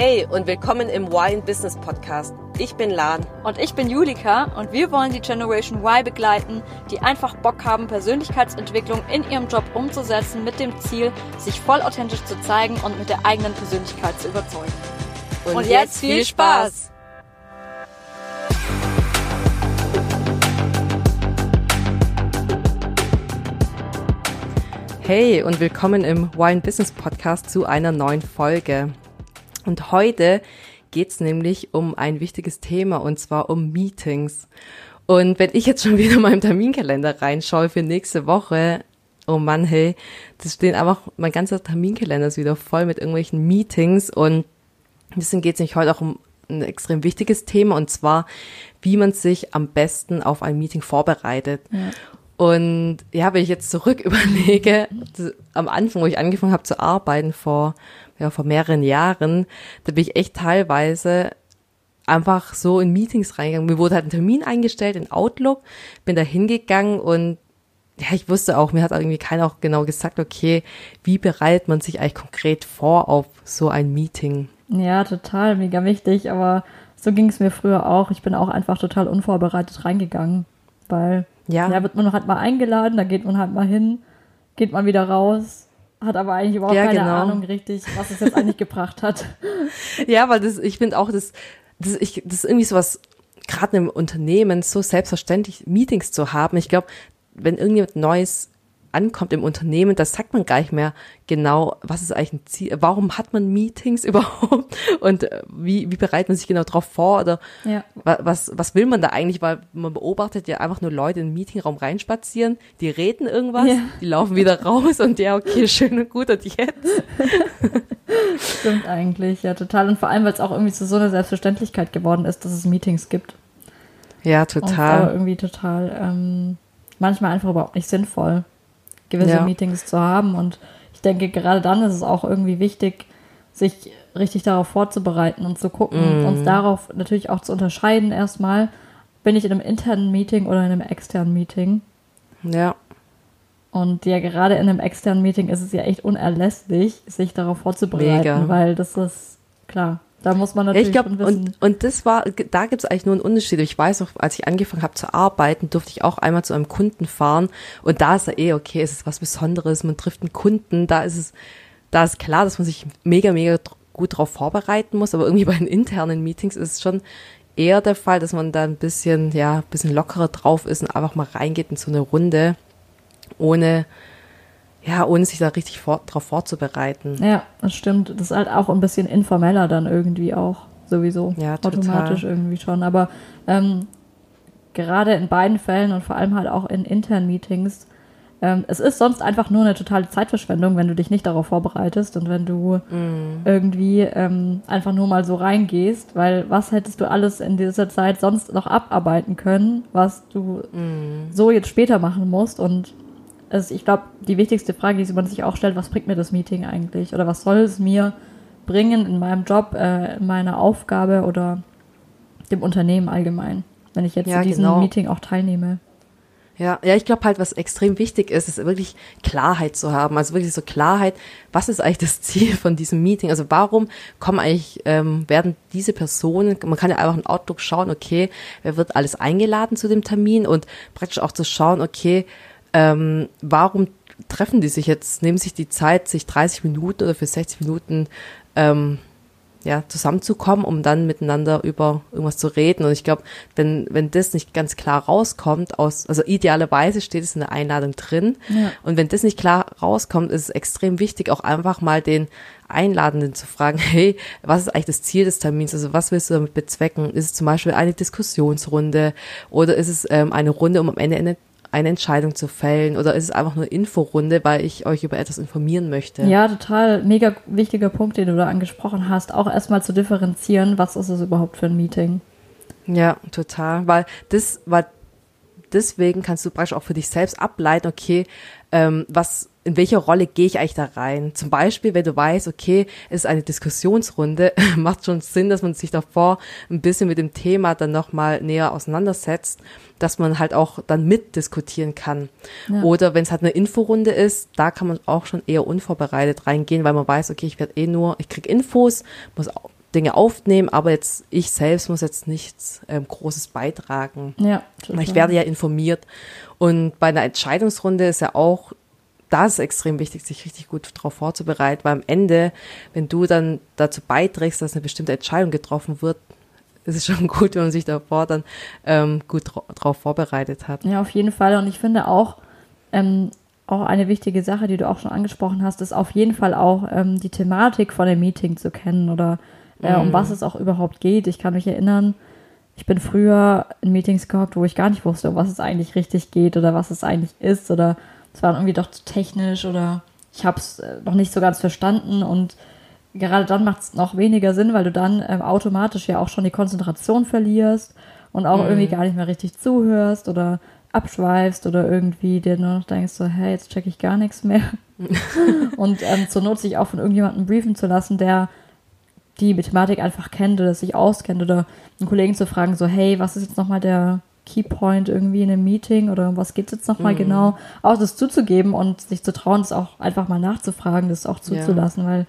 Hey und willkommen im Wine Business Podcast. Ich bin Lan. Und ich bin Julika und wir wollen die Generation Y begleiten, die einfach Bock haben, Persönlichkeitsentwicklung in ihrem Job umzusetzen mit dem Ziel, sich voll authentisch zu zeigen und mit der eigenen Persönlichkeit zu überzeugen. Und, und jetzt viel Spaß! Hey und willkommen im Wine Business Podcast zu einer neuen Folge. Und heute geht's nämlich um ein wichtiges Thema und zwar um Meetings. Und wenn ich jetzt schon wieder mal im Terminkalender reinschaue für nächste Woche, oh Mann, hey, das stehen einfach, mein ganzer Terminkalender ist wieder voll mit irgendwelchen Meetings und deswegen geht's nämlich heute auch um ein extrem wichtiges Thema und zwar, wie man sich am besten auf ein Meeting vorbereitet. Ja. Und ja, wenn ich jetzt zurück überlege, am Anfang, wo ich angefangen habe zu arbeiten vor ja, vor mehreren Jahren, da bin ich echt teilweise einfach so in Meetings reingegangen. Mir wurde halt ein Termin eingestellt in Outlook, bin da hingegangen und ja, ich wusste auch, mir hat irgendwie keiner auch genau gesagt, okay, wie bereitet man sich eigentlich konkret vor auf so ein Meeting? Ja, total, mega wichtig, aber so ging es mir früher auch. Ich bin auch einfach total unvorbereitet reingegangen, weil ja. ja, wird man halt mal eingeladen, da geht man halt mal hin, geht man wieder raus, hat aber eigentlich überhaupt ja, keine genau. Ahnung richtig, was es jetzt eigentlich gebracht hat. Ja, weil das, ich finde auch, das, das, ich, das ist irgendwie so was, gerade im Unternehmen so selbstverständlich Meetings zu haben. Ich glaube, wenn irgendjemand Neues ankommt im Unternehmen, das sagt man gar nicht mehr genau, was ist eigentlich ein Ziel, warum hat man Meetings überhaupt und äh, wie, wie bereitet man sich genau darauf vor oder ja. was, was will man da eigentlich, weil man beobachtet ja einfach nur Leute in den Meetingraum reinspazieren, die reden irgendwas, ja. die laufen wieder raus und ja, okay, schön und gut und jetzt. Stimmt eigentlich, ja, total und vor allem, weil es auch irgendwie zu so einer Selbstverständlichkeit geworden ist, dass es Meetings gibt. Ja, total. Und irgendwie total, ähm, manchmal einfach überhaupt nicht sinnvoll gewisse ja. Meetings zu haben. Und ich denke, gerade dann ist es auch irgendwie wichtig, sich richtig darauf vorzubereiten und zu gucken, mm. uns darauf natürlich auch zu unterscheiden erstmal, bin ich in einem internen Meeting oder in einem externen Meeting. Ja. Und ja, gerade in einem externen Meeting ist es ja echt unerlässlich, sich darauf vorzubereiten, Mega. weil das ist klar. Da muss man natürlich ich glaub, wissen. Und, und das war, da gibt es eigentlich nur einen Unterschied. Ich weiß noch, als ich angefangen habe zu arbeiten, durfte ich auch einmal zu einem Kunden fahren. Und da ist ja eh okay, es ist was Besonderes, man trifft einen Kunden, da ist es, da ist klar, dass man sich mega, mega gut darauf vorbereiten muss. Aber irgendwie bei den internen Meetings ist es schon eher der Fall, dass man da ein bisschen, ja, ein bisschen lockerer drauf ist und einfach mal reingeht in so eine Runde, ohne ja, ohne sich da richtig vor, drauf vorzubereiten. Ja, das stimmt. Das ist halt auch ein bisschen informeller dann irgendwie auch, sowieso. Ja, total. Automatisch irgendwie schon. Aber ähm, gerade in beiden Fällen und vor allem halt auch in internen Meetings, ähm, es ist sonst einfach nur eine totale Zeitverschwendung, wenn du dich nicht darauf vorbereitest und wenn du mm. irgendwie ähm, einfach nur mal so reingehst, weil was hättest du alles in dieser Zeit sonst noch abarbeiten können, was du mm. so jetzt später machen musst und also ich glaube, die wichtigste Frage, die man sich auch stellt, was bringt mir das Meeting eigentlich? Oder was soll es mir bringen in meinem Job, äh, in meiner Aufgabe oder dem Unternehmen allgemein, wenn ich jetzt ja, in diesem genau. Meeting auch teilnehme? Ja, ja, ich glaube halt, was extrem wichtig ist, ist wirklich Klarheit zu haben. Also wirklich so Klarheit, was ist eigentlich das Ziel von diesem Meeting? Also warum kommen eigentlich, ähm, werden diese Personen, man kann ja einfach in Outlook schauen, okay, wer wird alles eingeladen zu dem Termin und praktisch auch zu schauen, okay, ähm, warum treffen die sich jetzt, nehmen sich die Zeit, sich 30 Minuten oder für 60 Minuten ähm, ja, zusammenzukommen, um dann miteinander über irgendwas zu reden. Und ich glaube, wenn, wenn das nicht ganz klar rauskommt, aus, also idealerweise steht es in der Einladung drin. Ja. Und wenn das nicht klar rauskommt, ist es extrem wichtig, auch einfach mal den Einladenden zu fragen, hey, was ist eigentlich das Ziel des Termins? Also was willst du damit bezwecken? Ist es zum Beispiel eine Diskussionsrunde oder ist es ähm, eine Runde, um am Ende eine eine Entscheidung zu fällen oder ist es einfach nur Inforunde, weil ich euch über etwas informieren möchte? Ja, total mega wichtiger Punkt, den du da angesprochen hast, auch erstmal zu differenzieren, was ist es überhaupt für ein Meeting? Ja, total, weil das, weil deswegen kannst du praktisch auch für dich selbst ableiten, okay, ähm, was in welche Rolle gehe ich eigentlich da rein? Zum Beispiel, wenn du weißt, okay, es ist eine Diskussionsrunde, macht schon Sinn, dass man sich davor ein bisschen mit dem Thema dann nochmal näher auseinandersetzt, dass man halt auch dann mitdiskutieren kann. Ja. Oder wenn es halt eine Inforunde ist, da kann man auch schon eher unvorbereitet reingehen, weil man weiß, okay, ich werde eh nur, ich krieg Infos, muss Dinge aufnehmen, aber jetzt ich selbst muss jetzt nichts ähm, Großes beitragen. Ja. Total. Ich werde ja informiert. Und bei einer Entscheidungsrunde ist ja auch das extrem wichtig, sich richtig gut darauf vorzubereiten, weil am Ende, wenn du dann dazu beiträgst, dass eine bestimmte Entscheidung getroffen wird, ist es schon gut, wenn man sich davor dann ähm, gut darauf vorbereitet hat. Ja, auf jeden Fall. Und ich finde auch, ähm, auch eine wichtige Sache, die du auch schon angesprochen hast, ist auf jeden Fall auch ähm, die Thematik von dem Meeting zu kennen oder äh, um mhm. was es auch überhaupt geht. Ich kann mich erinnern, ich bin früher in Meetings gehabt, wo ich gar nicht wusste, um was es eigentlich richtig geht oder was es eigentlich ist oder es war irgendwie doch zu technisch oder ich habe es äh, noch nicht so ganz verstanden und gerade dann macht es noch weniger Sinn, weil du dann ähm, automatisch ja auch schon die Konzentration verlierst und auch mhm. irgendwie gar nicht mehr richtig zuhörst oder abschweifst oder irgendwie dir nur noch denkst so, hey, jetzt check ich gar nichts mehr. und ähm, zur Not sich auch von irgendjemandem briefen zu lassen, der die Mathematik einfach kennt oder sich auskennt oder einen Kollegen zu fragen, so, hey, was ist jetzt nochmal der Keypoint irgendwie in einem Meeting oder um was geht es jetzt nochmal mhm. genau? Auch das zuzugeben und sich zu trauen, das auch einfach mal nachzufragen, das auch zuzulassen, ja. weil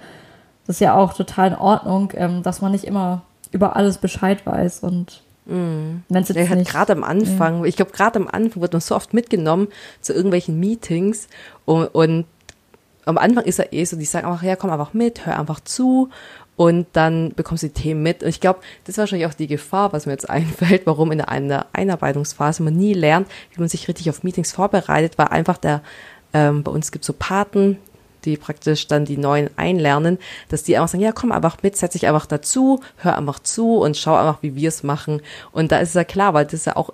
das ist ja auch total in Ordnung, ähm, dass man nicht immer über alles Bescheid weiß und Mm. Wenn es jetzt ja, gerade am Anfang, ja. ich glaube, gerade am Anfang wird man so oft mitgenommen zu irgendwelchen Meetings und, und am Anfang ist er eh so, die sagen einfach, ja, komm einfach mit, hör einfach zu und dann bekommst du die Themen mit. Und ich glaube, das ist wahrscheinlich auch die Gefahr, was mir jetzt einfällt, warum in einer Einarbeitungsphase man nie lernt, wie man sich richtig auf Meetings vorbereitet, weil einfach der, ähm, bei uns gibt es so Paten, die praktisch dann die Neuen einlernen, dass die einfach sagen, ja, komm einfach mit, setz dich einfach dazu, hör einfach zu und schau einfach, wie wir es machen. Und da ist es ja klar, weil das ist ja auch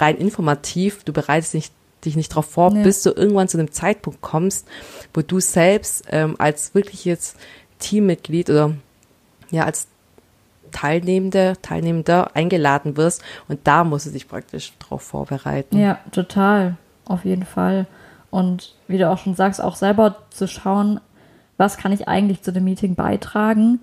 rein informativ, du bereitest nicht, dich nicht darauf vor, ja. bis du irgendwann zu einem Zeitpunkt kommst, wo du selbst ähm, als wirkliches Teammitglied oder ja, als Teilnehmende, Teilnehmender eingeladen wirst und da musst du dich praktisch darauf vorbereiten. Ja, total, auf jeden Fall. Und wie du auch schon sagst, auch selber zu schauen, was kann ich eigentlich zu dem Meeting beitragen.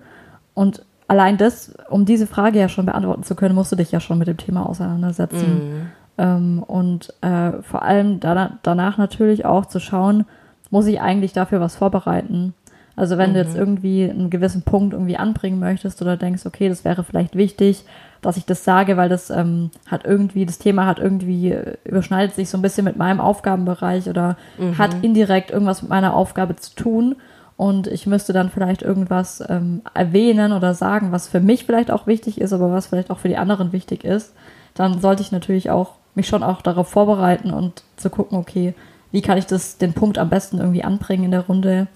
Und allein das, um diese Frage ja schon beantworten zu können, musst du dich ja schon mit dem Thema auseinandersetzen. Mm. Ähm, und äh, vor allem da, danach natürlich auch zu schauen, muss ich eigentlich dafür was vorbereiten? Also wenn mhm. du jetzt mhm. irgendwie einen gewissen Punkt irgendwie anbringen möchtest oder denkst, okay, das wäre vielleicht wichtig, dass ich das sage, weil das ähm, hat irgendwie, das Thema hat irgendwie, äh, überschneidet sich so ein bisschen mit meinem Aufgabenbereich oder mhm. hat indirekt irgendwas mit meiner Aufgabe zu tun. Und ich müsste dann vielleicht irgendwas ähm, erwähnen oder sagen, was für mich vielleicht auch wichtig ist, aber was vielleicht auch für die anderen wichtig ist. Dann sollte ich natürlich auch mich schon auch darauf vorbereiten und zu gucken, okay, wie kann ich das, den Punkt am besten irgendwie anbringen in der Runde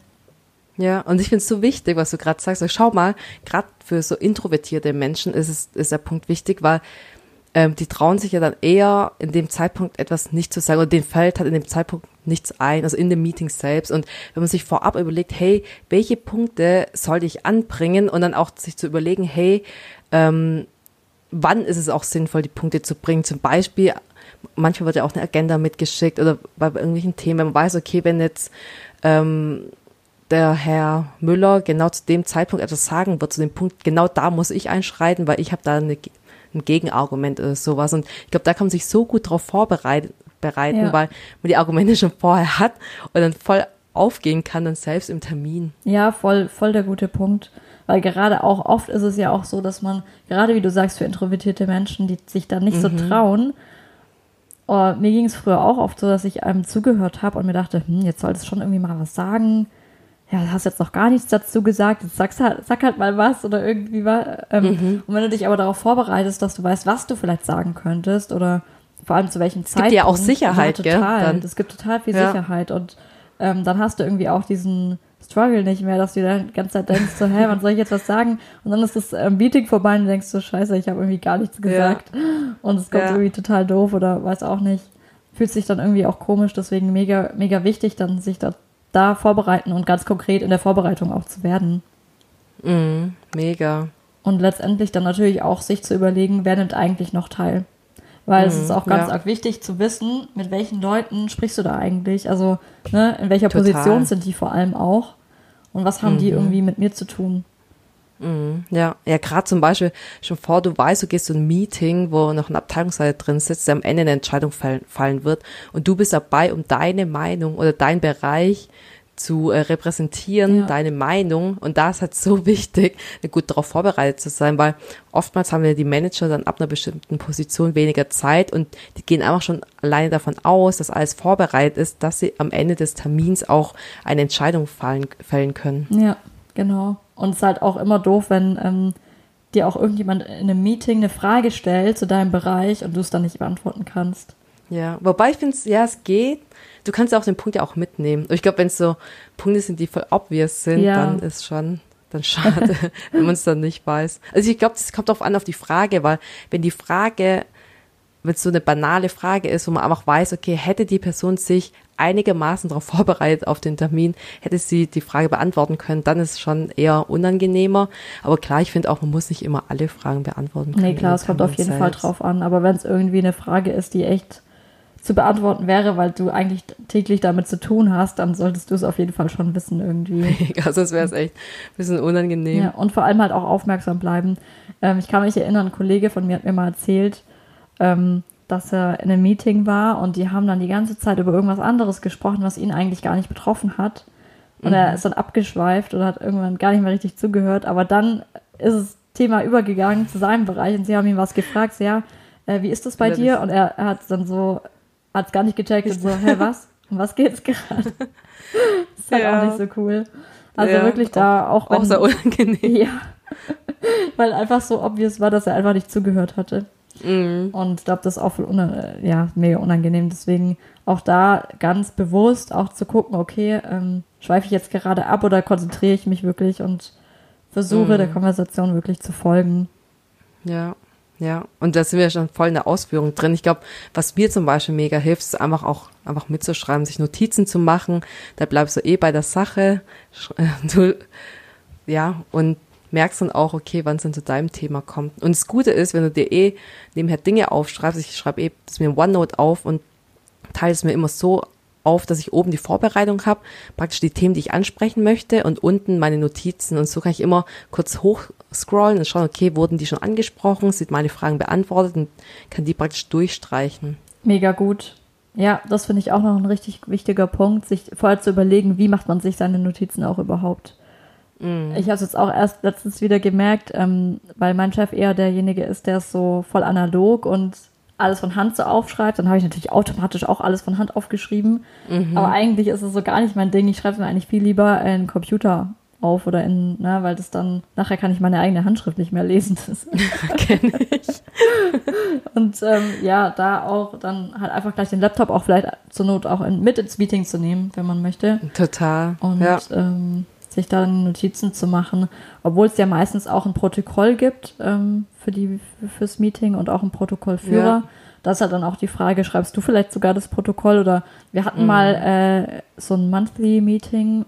ja, und ich finde es so wichtig, was du gerade sagst. Also schau mal, gerade für so introvertierte Menschen ist es ist der Punkt wichtig, weil ähm, die trauen sich ja dann eher in dem Zeitpunkt etwas nicht zu sagen oder den fällt halt in dem Zeitpunkt nichts ein, also in dem Meeting selbst. Und wenn man sich vorab überlegt, hey, welche Punkte sollte ich anbringen und dann auch sich zu überlegen, hey, ähm, wann ist es auch sinnvoll, die Punkte zu bringen? Zum Beispiel, manchmal wird ja auch eine Agenda mitgeschickt oder bei irgendwelchen Themen, man weiß, okay, wenn jetzt ähm, der Herr Müller genau zu dem Zeitpunkt etwas sagen wird, zu dem Punkt, genau da muss ich einschreiten, weil ich habe da eine, ein Gegenargument oder sowas. Und ich glaube, da kann man sich so gut darauf vorbereiten, bereiten, ja. weil man die Argumente schon vorher hat und dann voll aufgehen kann, dann selbst im Termin. Ja, voll, voll der gute Punkt. Weil gerade auch oft ist es ja auch so, dass man, gerade wie du sagst, für introvertierte Menschen, die sich dann nicht mhm. so trauen, oh, mir ging es früher auch oft so, dass ich einem zugehört habe und mir dachte, hm, jetzt solltest du schon irgendwie mal was sagen ja, du hast jetzt noch gar nichts dazu gesagt, jetzt sagst halt, sag halt mal was oder irgendwie was. Ähm, mhm. Und wenn du dich aber darauf vorbereitest, dass du weißt, was du vielleicht sagen könntest oder vor allem zu welchem Zeitpunkt. Es gibt ja auch Sicherheit, ja, total. Es gibt total viel ja. Sicherheit und ähm, dann hast du irgendwie auch diesen Struggle nicht mehr, dass du dann die ganze Zeit denkst, so, hä, wann soll ich jetzt was sagen? Und dann ist das ähm, Meeting vorbei und du denkst so, scheiße, ich habe irgendwie gar nichts gesagt. Ja. Und es kommt ja. irgendwie total doof oder weiß auch nicht. Fühlt sich dann irgendwie auch komisch, deswegen mega, mega wichtig, dann sich da da vorbereiten und ganz konkret in der Vorbereitung auch zu werden. Mm, mega. Und letztendlich dann natürlich auch sich zu überlegen, wer nimmt eigentlich noch teil. Weil mm, es ist auch ganz ja. arg wichtig zu wissen, mit welchen Leuten sprichst du da eigentlich? Also, ne, in welcher Total. Position sind die vor allem auch? Und was haben mhm. die irgendwie mit mir zu tun? Mhm, ja, ja, gerade zum Beispiel schon vor, du weißt, du gehst zu ein Meeting, wo noch ein Abteilungsleiter drin sitzt, der am Ende eine Entscheidung fallen, fallen wird und du bist dabei, um deine Meinung oder dein Bereich zu äh, repräsentieren, ja. deine Meinung. Und da ist halt so wichtig, gut darauf vorbereitet zu sein, weil oftmals haben wir die Manager dann ab einer bestimmten Position weniger Zeit und die gehen einfach schon alleine davon aus, dass alles vorbereitet ist, dass sie am Ende des Termins auch eine Entscheidung fallen, fällen können. Ja, genau. Und es ist halt auch immer doof, wenn ähm, dir auch irgendjemand in einem Meeting eine Frage stellt zu deinem Bereich und du es dann nicht beantworten kannst. Ja, wobei ich finde, ja, es geht. Du kannst auch den Punkt ja auch mitnehmen. Ich glaube, wenn es so Punkte sind, die voll obvious sind, ja. dann ist schon dann schade, wenn man es dann nicht weiß. Also ich glaube, das kommt darauf an auf die Frage, weil wenn die Frage, wenn es so eine banale Frage ist, wo man einfach weiß, okay, hätte die Person sich einigermaßen darauf vorbereitet auf den Termin, hätte sie die Frage beantworten können, dann ist es schon eher unangenehmer. Aber klar, ich finde auch, man muss nicht immer alle Fragen beantworten können. Nee, klar, es kommt auf jeden selbst. Fall drauf an. Aber wenn es irgendwie eine Frage ist, die echt zu beantworten wäre, weil du eigentlich täglich damit zu tun hast, dann solltest du es auf jeden Fall schon wissen irgendwie. also es wäre es echt ein bisschen unangenehm. Ja, und vor allem halt auch aufmerksam bleiben. Ähm, ich kann mich erinnern, ein Kollege von mir hat mir mal erzählt, ähm, dass er in einem Meeting war und die haben dann die ganze Zeit über irgendwas anderes gesprochen, was ihn eigentlich gar nicht betroffen hat. Und mhm. er ist dann abgeschweift und hat irgendwann gar nicht mehr richtig zugehört. Aber dann ist das Thema übergegangen zu seinem Bereich und sie haben ihn was gefragt, so, ja, äh, wie ist das bei dir? Und er, er hat dann so hat es gar nicht gecheckt und so, hä, was? Um was geht's gerade? ist halt ja. auch nicht so cool. Also ja, wirklich da auch. Auch, auch sehr unangenehm. Ja. Weil einfach so obvious war, dass er einfach nicht zugehört hatte. Mhm. Und ich glaube, das ist auch ja, mega unangenehm. Deswegen auch da ganz bewusst auch zu gucken, okay, ähm, schweife ich jetzt gerade ab oder konzentriere ich mich wirklich und versuche mhm. der Konversation wirklich zu folgen. Ja. Ja, und da sind wir schon voll in der Ausführung drin. Ich glaube, was mir zum Beispiel mega hilft, ist einfach auch einfach mitzuschreiben, sich Notizen zu machen. Da bleibst du eh bei der Sache. Du, ja, und merkst dann auch, okay, wann es dann zu deinem Thema kommt. Und das Gute ist, wenn du dir eh nebenher Dinge aufschreibst, ich schreibe eh das mir in OneNote auf und teile es mir immer so auf, dass ich oben die Vorbereitung habe, praktisch die Themen, die ich ansprechen möchte und unten meine Notizen. Und so kann ich immer kurz hochscrollen und schauen, okay, wurden die schon angesprochen, sind meine Fragen beantwortet und kann die praktisch durchstreichen. Mega gut. Ja, das finde ich auch noch ein richtig wichtiger Punkt, sich vorher zu überlegen, wie macht man sich seine Notizen auch überhaupt. Mm. Ich habe es jetzt auch erst letztens wieder gemerkt, ähm, weil mein Chef eher derjenige ist, der so voll analog und alles von Hand so aufschreibt, dann habe ich natürlich automatisch auch alles von Hand aufgeschrieben. Mhm. Aber eigentlich ist es so gar nicht mein Ding. Ich schreibe mir eigentlich viel lieber in Computer auf oder in, ne, weil das dann, nachher kann ich meine eigene Handschrift nicht mehr lesen. Das kenne ich. Und ähm, ja, da auch dann halt einfach gleich den Laptop auch vielleicht zur Not auch in, mit ins Meeting zu nehmen, wenn man möchte. Total. Und ja. ähm, sich dann Notizen zu machen, obwohl es ja meistens auch ein Protokoll gibt ähm, für die fürs Meeting und auch ein Protokollführer. Ja. Da ist halt dann auch die Frage, schreibst du vielleicht sogar das Protokoll oder wir hatten mhm. mal äh, so ein Monthly Meeting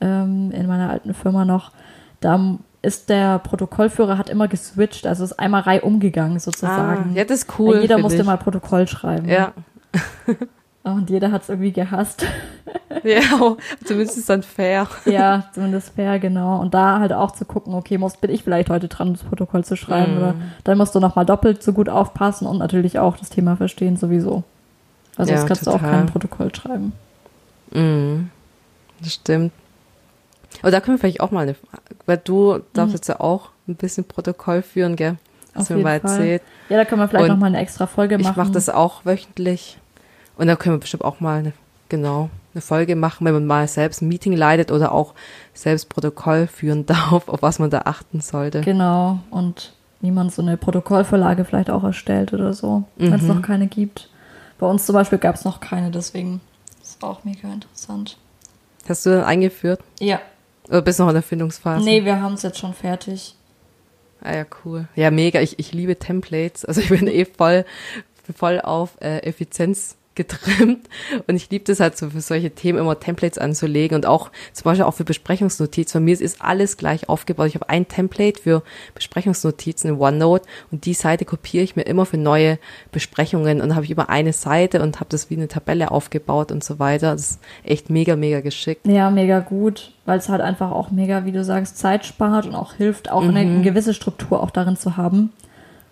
ähm, in meiner alten Firma noch. Da ist der Protokollführer hat immer geswitcht, also ist einmal Reihe umgegangen sozusagen. Ah, ja, das ist cool. Jeder musste ich. mal Protokoll schreiben. Ja. Und jeder hat es irgendwie gehasst. Ja, zumindest ist dann fair. Ja, zumindest fair, genau. Und da halt auch zu gucken, okay, muss, bin ich vielleicht heute dran, das Protokoll zu schreiben? Mm. Oder dann musst du nochmal doppelt so gut aufpassen und natürlich auch das Thema verstehen sowieso. Also ja, das kannst total. du auch kein Protokoll schreiben. Mm, das stimmt. Aber da können wir vielleicht auch mal eine Frage, weil du darfst mhm. jetzt ja auch ein bisschen Protokoll führen, gell? Hast du mir mal erzählt. Ja, da können wir vielleicht nochmal eine extra Folge machen. Ich mache das auch wöchentlich. Und da können wir bestimmt auch mal eine, genau, eine Folge machen, wenn man mal selbst ein Meeting leitet oder auch selbst Protokoll führen darf, auf was man da achten sollte. Genau. Und wie man so eine Protokollvorlage vielleicht auch erstellt oder so, wenn es mhm. noch keine gibt. Bei uns zum Beispiel gab es noch keine, deswegen ist es auch mega interessant. Hast du dann eingeführt? Ja. Oder bist du noch in der Findungsphase? Nee, wir haben es jetzt schon fertig. Ah ja, cool. Ja, mega. Ich, ich liebe Templates. Also ich bin eh voll, voll auf äh, Effizienz getrimmt und ich liebe das halt so für solche Themen immer Templates anzulegen und auch zum Beispiel auch für Besprechungsnotizen. Bei mir ist alles gleich aufgebaut. Ich habe ein Template für Besprechungsnotizen in OneNote und die Seite kopiere ich mir immer für neue Besprechungen und habe ich immer eine Seite und habe das wie eine Tabelle aufgebaut und so weiter. Das ist echt mega, mega geschickt. Ja, mega gut, weil es halt einfach auch mega, wie du sagst, Zeit spart und auch hilft, auch mhm. eine gewisse Struktur auch darin zu haben.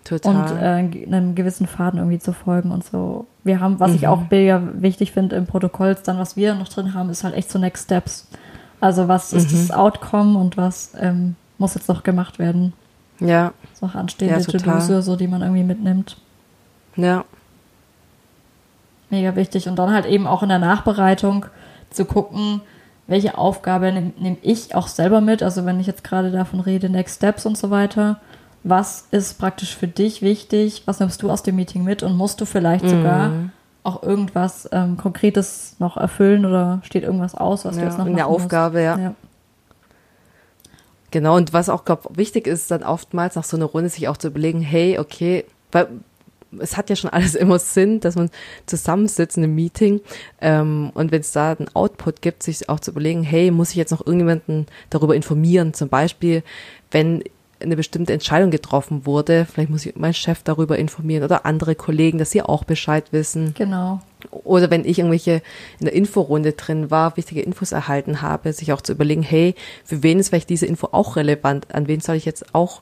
Total. Und äh, einem gewissen Faden irgendwie zu folgen und so. Wir haben, was mhm. ich auch mega wichtig finde im Protokoll, dann was wir noch drin haben, ist halt echt so Next Steps. Also was ist mhm. das Outcome und was ähm, muss jetzt noch gemacht werden? Ja. So anstehende ja, To-Dos so, die man irgendwie mitnimmt. Ja. Mega wichtig. Und dann halt eben auch in der Nachbereitung zu gucken, welche Aufgabe nehme nehm ich auch selber mit. Also wenn ich jetzt gerade davon rede, Next Steps und so weiter. Was ist praktisch für dich wichtig? Was nimmst du aus dem Meeting mit? Und musst du vielleicht mhm. sogar auch irgendwas ähm, Konkretes noch erfüllen oder steht irgendwas aus, was ja, du jetzt noch in der Aufgabe, ja. ja. Genau, und was auch, glaube wichtig ist, dann oftmals nach so einer Runde sich auch zu überlegen, hey, okay, weil es hat ja schon alles immer Sinn, dass man zusammensitzt in einem Meeting ähm, und wenn es da einen Output gibt, sich auch zu überlegen, hey, muss ich jetzt noch irgendjemanden darüber informieren? Zum Beispiel, wenn eine bestimmte Entscheidung getroffen wurde. Vielleicht muss ich meinen Chef darüber informieren oder andere Kollegen, dass sie auch Bescheid wissen. Genau. Oder wenn ich irgendwelche in der Inforunde drin war, wichtige Infos erhalten habe, sich auch zu überlegen, hey, für wen ist vielleicht diese Info auch relevant? An wen soll ich jetzt auch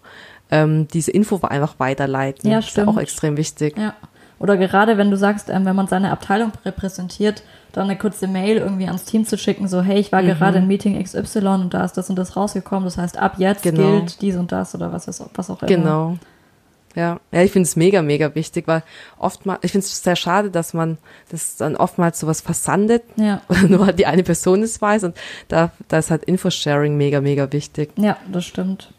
ähm, diese Info einfach weiterleiten? Ja, stimmt. Das ist auch extrem wichtig. Ja. Oder gerade wenn du sagst, ähm, wenn man seine Abteilung repräsentiert, dann eine kurze Mail irgendwie ans Team zu schicken, so hey, ich war mhm. gerade in Meeting XY und da ist das und das rausgekommen. Das heißt, ab jetzt genau. gilt dies und das oder was, was auch immer. Genau. Ja, ja, ich finde es mega, mega wichtig, weil oftmals, ich finde es sehr schade, dass man das dann oftmals sowas versandet, ja. oder nur die eine Person es weiß und da, da ist halt Infosharing mega, mega wichtig. Ja, das stimmt.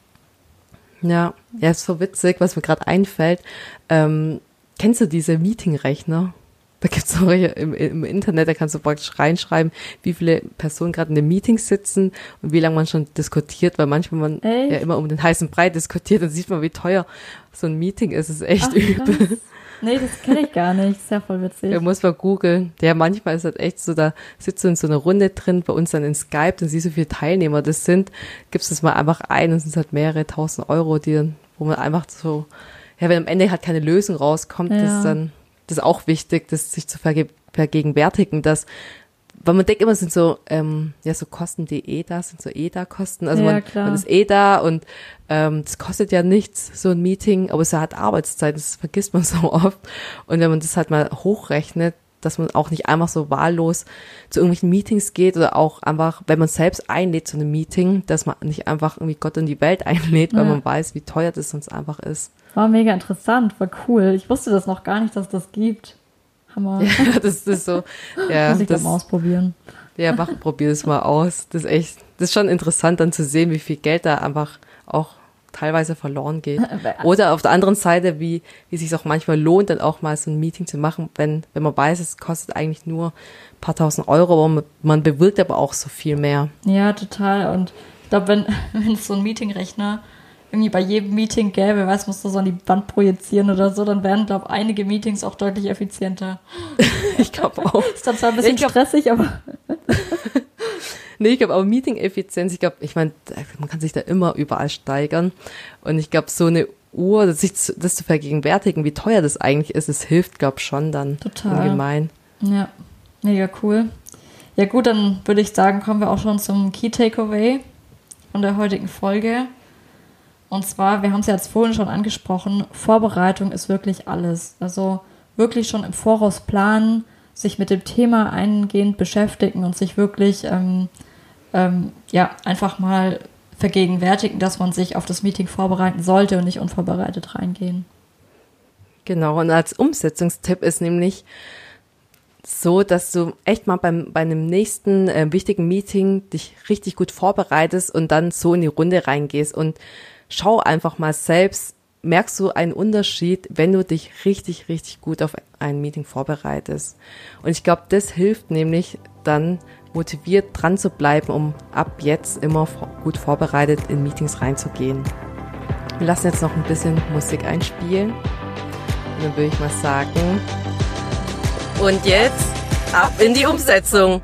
Ja, ja, ist so witzig, was mir gerade einfällt. Ähm, kennst du diese Meeting-Rechner? Da gibt's auch im, im Internet, da kannst du praktisch reinschreiben, wie viele Personen gerade in dem Meeting sitzen und wie lange man schon diskutiert, weil manchmal man Echt? ja immer um den heißen Brei diskutiert, dann sieht man, wie teuer so ein Meeting ist. Das ist echt Ach, übel. Nee, das kenne ich gar nicht. Ist ja voll witzig. Da muss man googeln. Ja, manchmal ist halt echt so, da sitzt du in so einer Runde drin, bei uns dann in Skype, dann siehst du, wie viele Teilnehmer das sind, gibst das mal einfach ein und es sind halt mehrere tausend Euro, die dann, wo man einfach so, ja, wenn am Ende halt keine Lösung rauskommt, ja. das dann das ist auch wichtig, das sich zu verge vergegenwärtigen, dass weil man denkt immer, sind so, ähm, ja, so Kosten, die eh da sind, so EDA-Kosten. Also ja, man, man ist eh da und ähm, das kostet ja nichts, so ein Meeting, aber es hat Arbeitszeit, das vergisst man so oft. Und wenn man das halt mal hochrechnet, dass man auch nicht einfach so wahllos zu irgendwelchen Meetings geht oder auch einfach, wenn man selbst einlädt zu einem Meeting, dass man nicht einfach irgendwie Gott in die Welt einlädt, weil ja. man weiß, wie teuer das sonst einfach ist. War mega interessant, war cool. Ich wusste das noch gar nicht, dass das gibt. Hammer. Ja, das ist so. Ja, Muss ich das mal ausprobieren. Ja, mach, probier es mal aus. Das ist echt, das ist schon interessant dann zu sehen, wie viel Geld da einfach auch teilweise verloren geht. Oder auf der anderen Seite, wie, wie sich auch manchmal lohnt, dann auch mal so ein Meeting zu machen, wenn, wenn man weiß, es kostet eigentlich nur ein paar tausend Euro, aber man, bewirkt aber auch so viel mehr. Ja, total. Und ich glaube, wenn, wenn so ein Meetingrechner irgendwie bei jedem Meeting gäbe, weiß, musst du so an die Wand projizieren oder so, dann wären, glaube ich, einige Meetings auch deutlich effizienter. ich glaube auch. Ist dann zwar ein bisschen glaub, stressig, aber. nee, ich glaube auch Meeting-Effizienz, ich glaube, ich meine, man kann sich da immer überall steigern. Und ich glaube, so eine Uhr, sich zu, das zu vergegenwärtigen, wie teuer das eigentlich ist, es hilft, glaube ich, schon dann. Total. Gemein. Ja, mega cool. Ja gut, dann würde ich sagen, kommen wir auch schon zum Key Takeaway von der heutigen Folge. Und zwar, wir haben es ja jetzt vorhin schon angesprochen, Vorbereitung ist wirklich alles. Also wirklich schon im Voraus planen, sich mit dem Thema eingehend beschäftigen und sich wirklich ähm, ähm, ja einfach mal vergegenwärtigen, dass man sich auf das Meeting vorbereiten sollte und nicht unvorbereitet reingehen. Genau, und als Umsetzungstipp ist nämlich so, dass du echt mal beim, bei einem nächsten äh, wichtigen Meeting dich richtig gut vorbereitest und dann so in die Runde reingehst und schau einfach mal selbst, merkst du einen Unterschied, wenn du dich richtig, richtig gut auf ein Meeting vorbereitest. Und ich glaube, das hilft nämlich dann motiviert dran zu bleiben, um ab jetzt immer gut vorbereitet in Meetings reinzugehen. Wir lassen jetzt noch ein bisschen Musik einspielen. Und dann würde ich mal sagen, und jetzt ab in die Umsetzung.